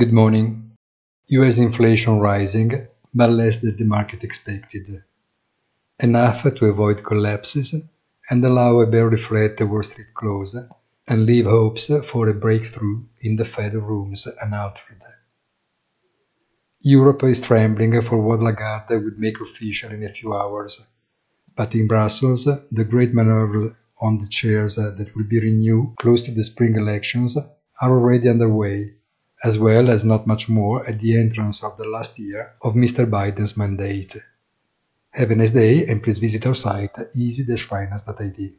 Good morning. US inflation rising, but less than the market expected. Enough to avoid collapses and allow a very flat Wall Street close and leave hopes for a breakthrough in the Fed rooms and unaltered. Europe is trembling for what Lagarde would make official in a few hours, but in Brussels, the great maneuver on the chairs that will be renewed close to the spring elections are already underway as well as not much more at the entrance of the last year of Mr. Biden's mandate. Have a nice day and please visit our site easy-finance.it.